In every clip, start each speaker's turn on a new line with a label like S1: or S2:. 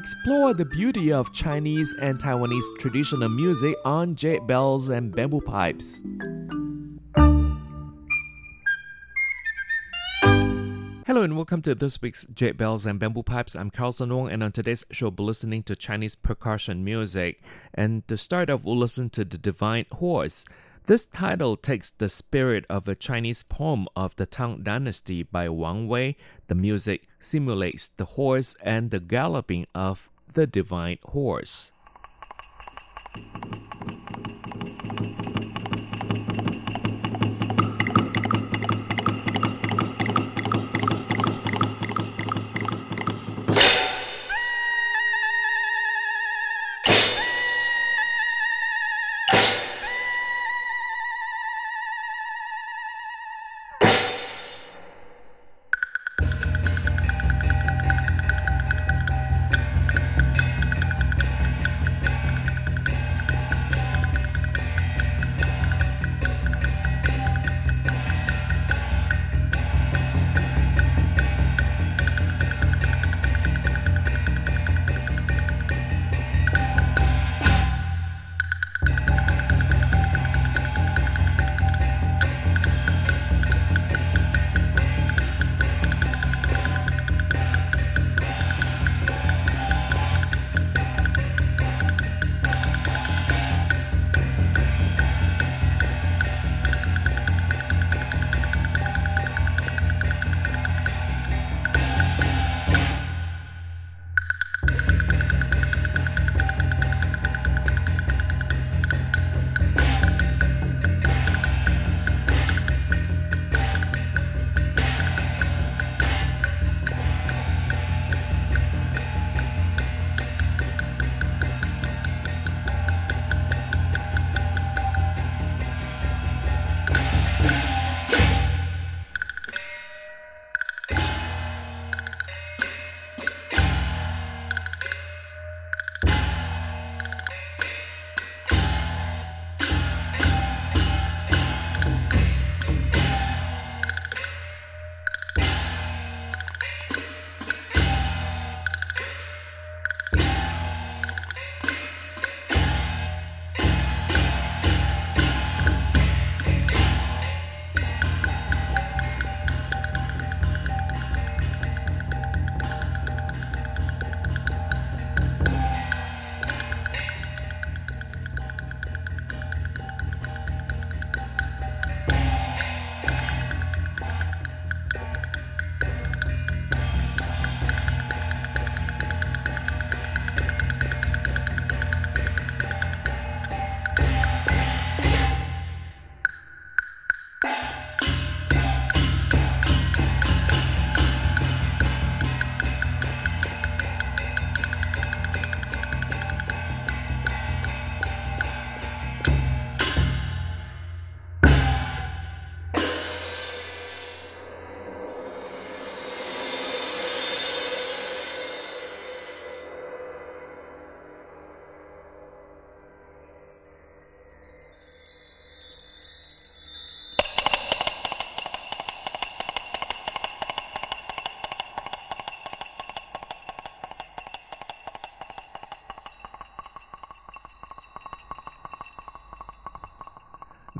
S1: explore the beauty of Chinese and Taiwanese traditional music on jade bells and bamboo pipes. Hello and welcome to this week's Jade Bells and Bamboo Pipes. I'm Carlson Wong, and on today's show, we'll be listening to Chinese percussion music. And to start off, we'll listen to The Divine Horse. This title takes the spirit of a Chinese poem of the Tang Dynasty by Wang Wei. The music simulates the horse and the galloping of the divine horse.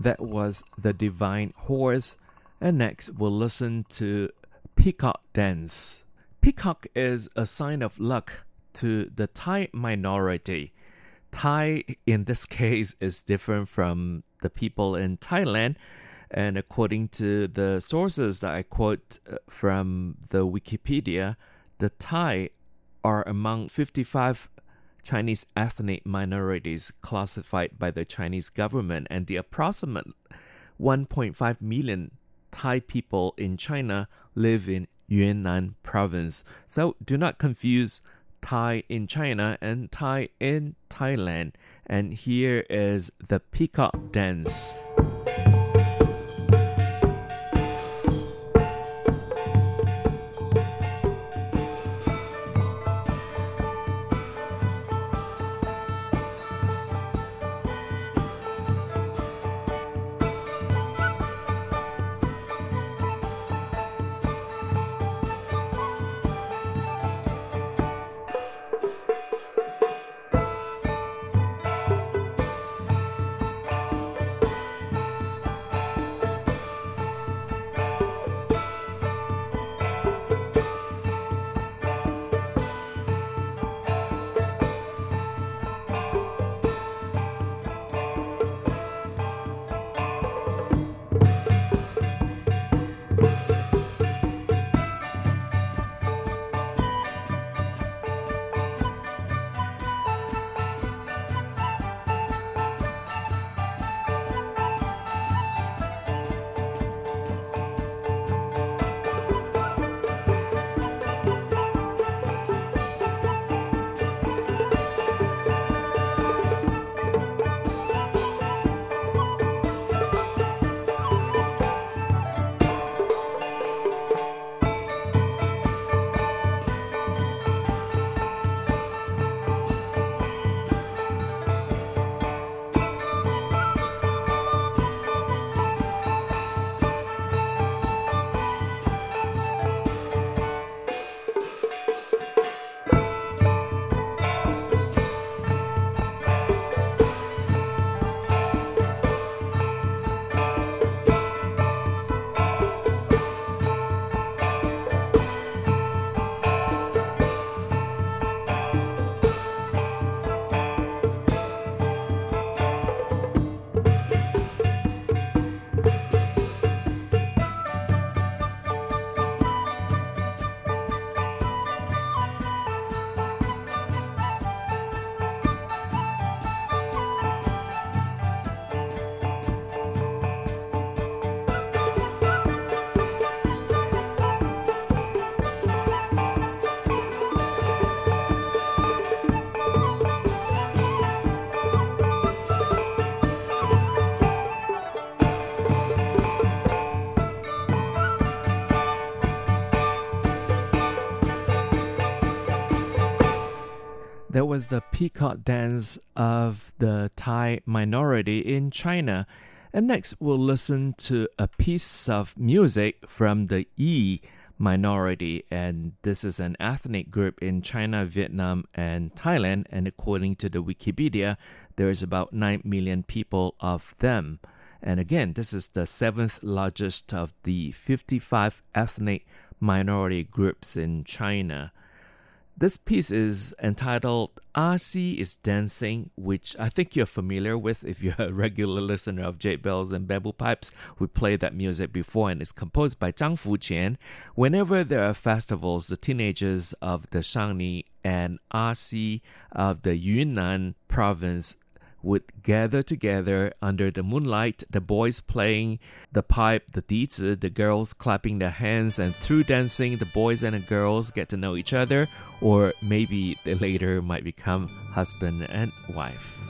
S1: That was The Divine Horse. And next, we'll listen to Peacock Dance. Peacock is a sign of luck to the Thai minority. Thai, in this case, is different from the people in Thailand. And according to the sources that I quote uh, from the Wikipedia, the Thai are among 55 Chinese ethnic minorities classified by the Chinese government, and the approximate 1.5 million Thai people in China live in Yunnan province. So do not confuse Thai in China and Thai in Thailand. And here is the peacock dance. The peacock dance of the Thai minority in China. And next, we'll listen to a piece of music from the Yi minority, and this is an ethnic group in China, Vietnam, and Thailand. And according to the Wikipedia, there is about 9 million people of them. And again, this is the seventh largest of the 55 ethnic minority groups in China. This piece is entitled A Xi is Dancing, which I think you're familiar with if you're a regular listener of Jade Bells and Bamboo Pipes. We played that music before and it's composed by Zhang Fuqian. Whenever there are festivals, the teenagers of the Shangni and A Xi of the Yunnan province would gather together under the moonlight, the boys playing the pipe, the dizi, uh, the girls clapping their hands, and through dancing, the boys and the girls get to know each other, or maybe they later might become husband and wife.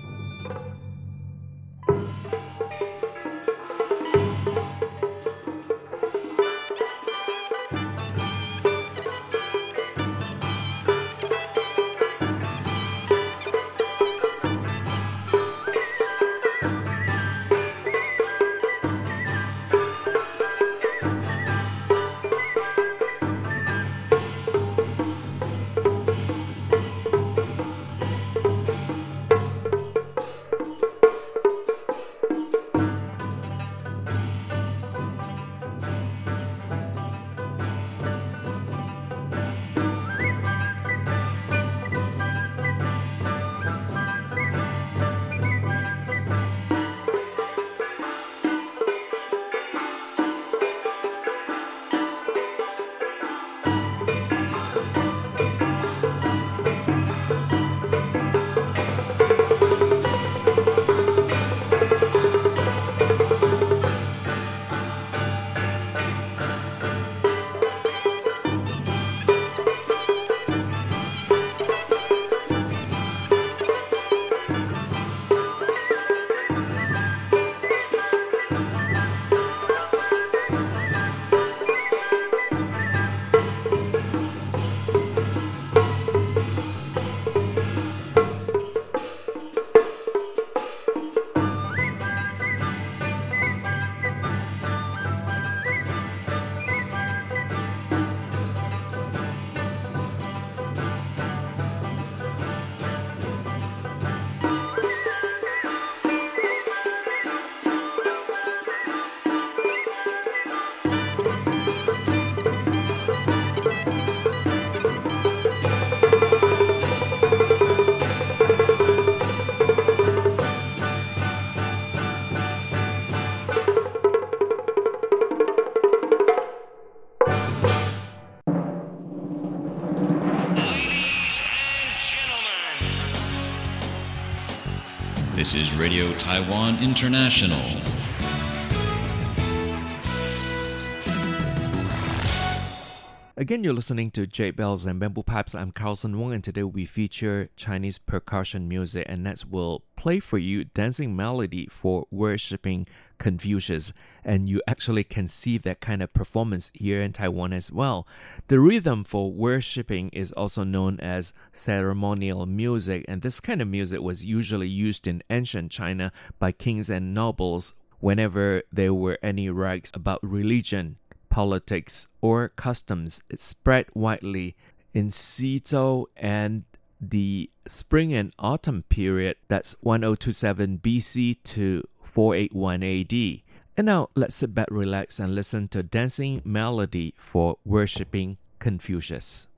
S2: Radio Taiwan International.
S1: Again, you're listening to Jade Bells and Bamboo Pipes. I'm Carlson Wong, and today we feature Chinese percussion music, and next we'll play for you Dancing Melody for Worshipping Confucius. And you actually can see that kind of performance here in Taiwan as well. The rhythm for worshipping is also known as ceremonial music, and this kind of music was usually used in ancient China by kings and nobles whenever there were any rites about religion politics, or customs. Spread widely in Xizhou and the spring and autumn period, that's 1027 BC to 481 AD. And now let's sit back, relax, and listen to Dancing Melody for Worshipping Confucius.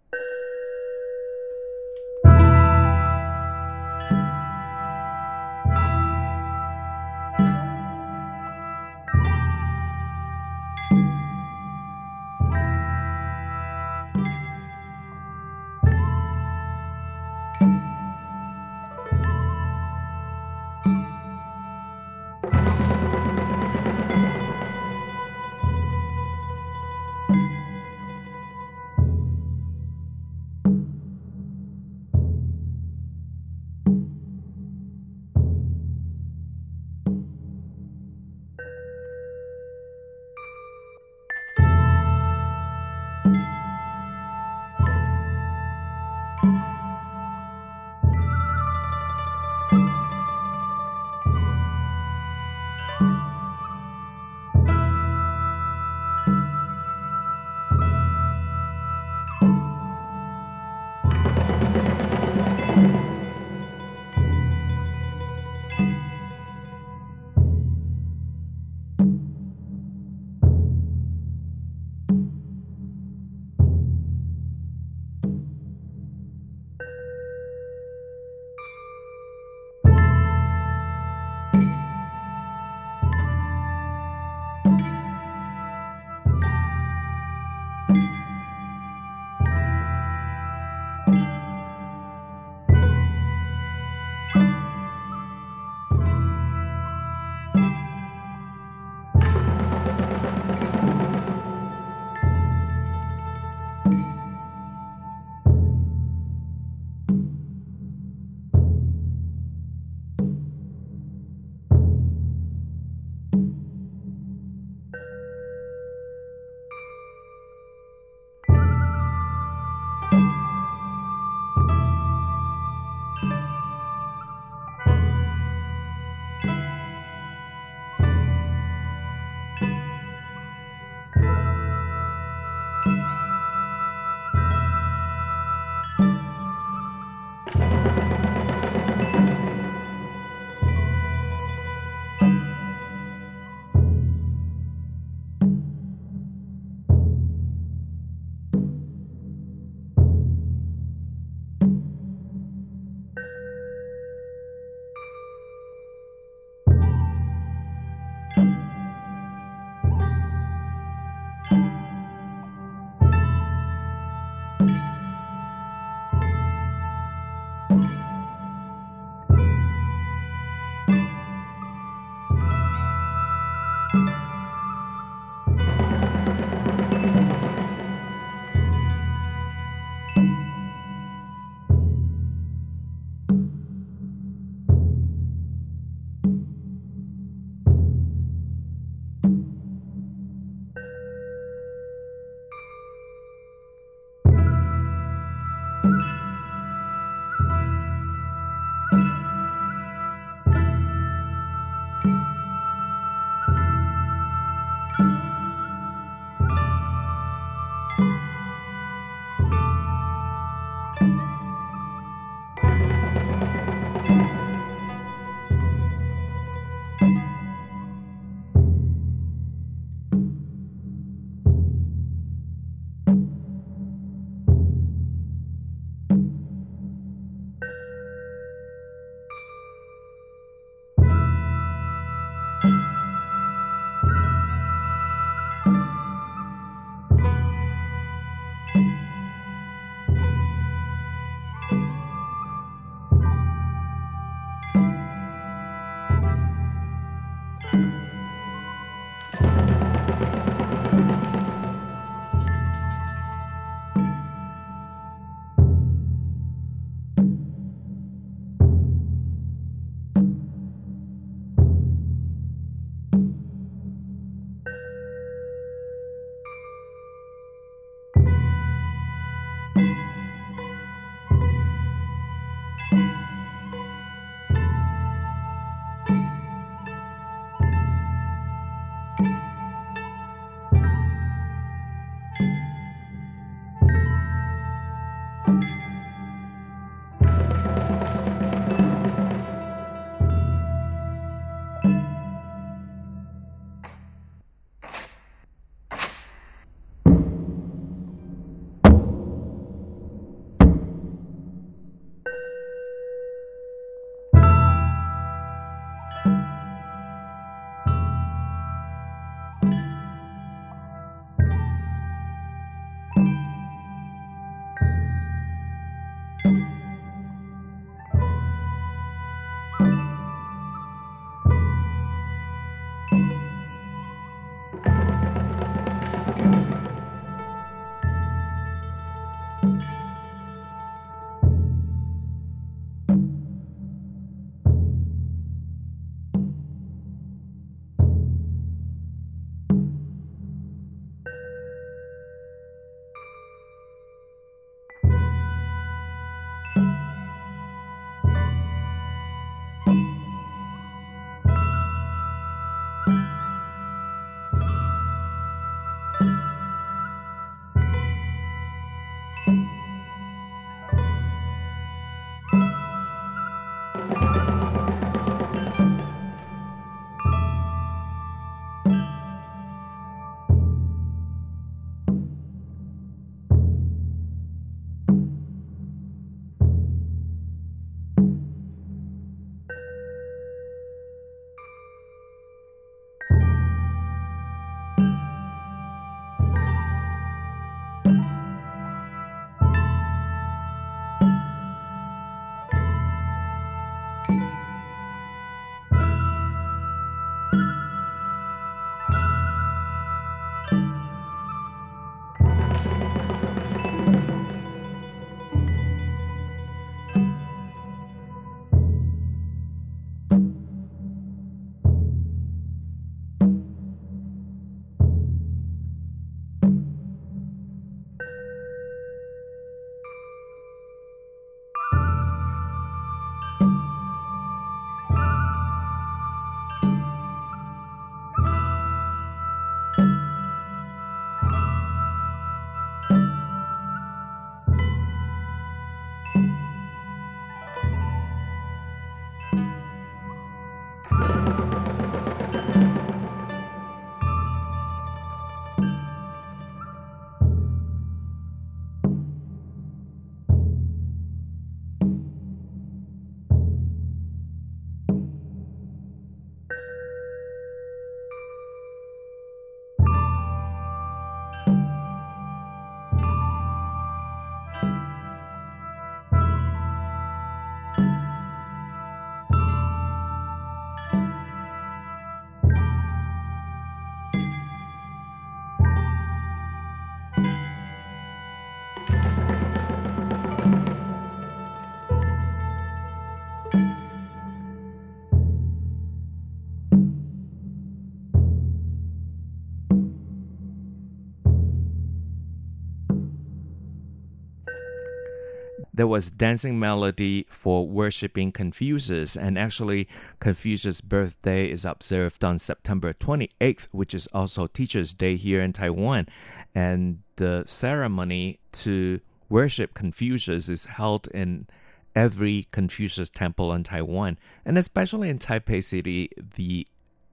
S1: there was dancing melody for worshiping Confucius, and actually Confucius' birthday is observed on September 28th, which is also Teachers' Day here in Taiwan, and the ceremony to worship Confucius is held in every Confucius temple in Taiwan, and especially in Taipei City, the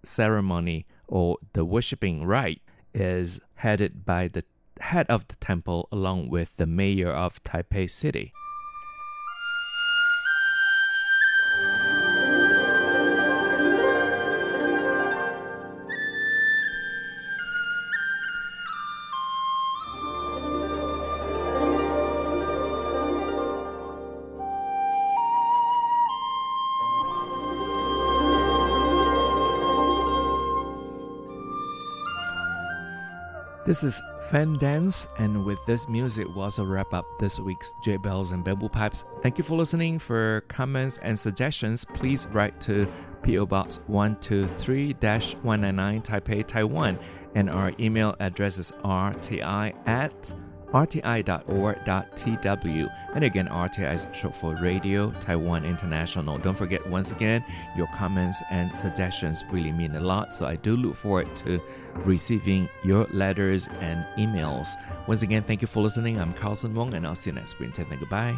S1: ceremony or the worshiping rite is headed by the head of the temple along with the mayor of Taipei City. This is Fan Dance, and with this music, was a wrap up this week's Jade Bells and Bamboo Pipes. Thank you for listening. For comments and suggestions, please write to PO Box 123 199 Taipei, Taiwan, and our email address is rti at rti.org.tw. And again, RTI is short for Radio Taiwan International. Don't forget, once again, your comments and suggestions really mean a lot. So I do look forward to receiving your letters and emails. Once again, thank you for listening. I'm Carlson Wong, and I'll see you next. Take goodbye.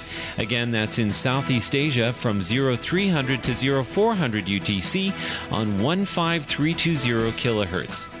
S3: Again, that's in Southeast Asia from 0300 to 0400 UTC on 15320 kilohertz.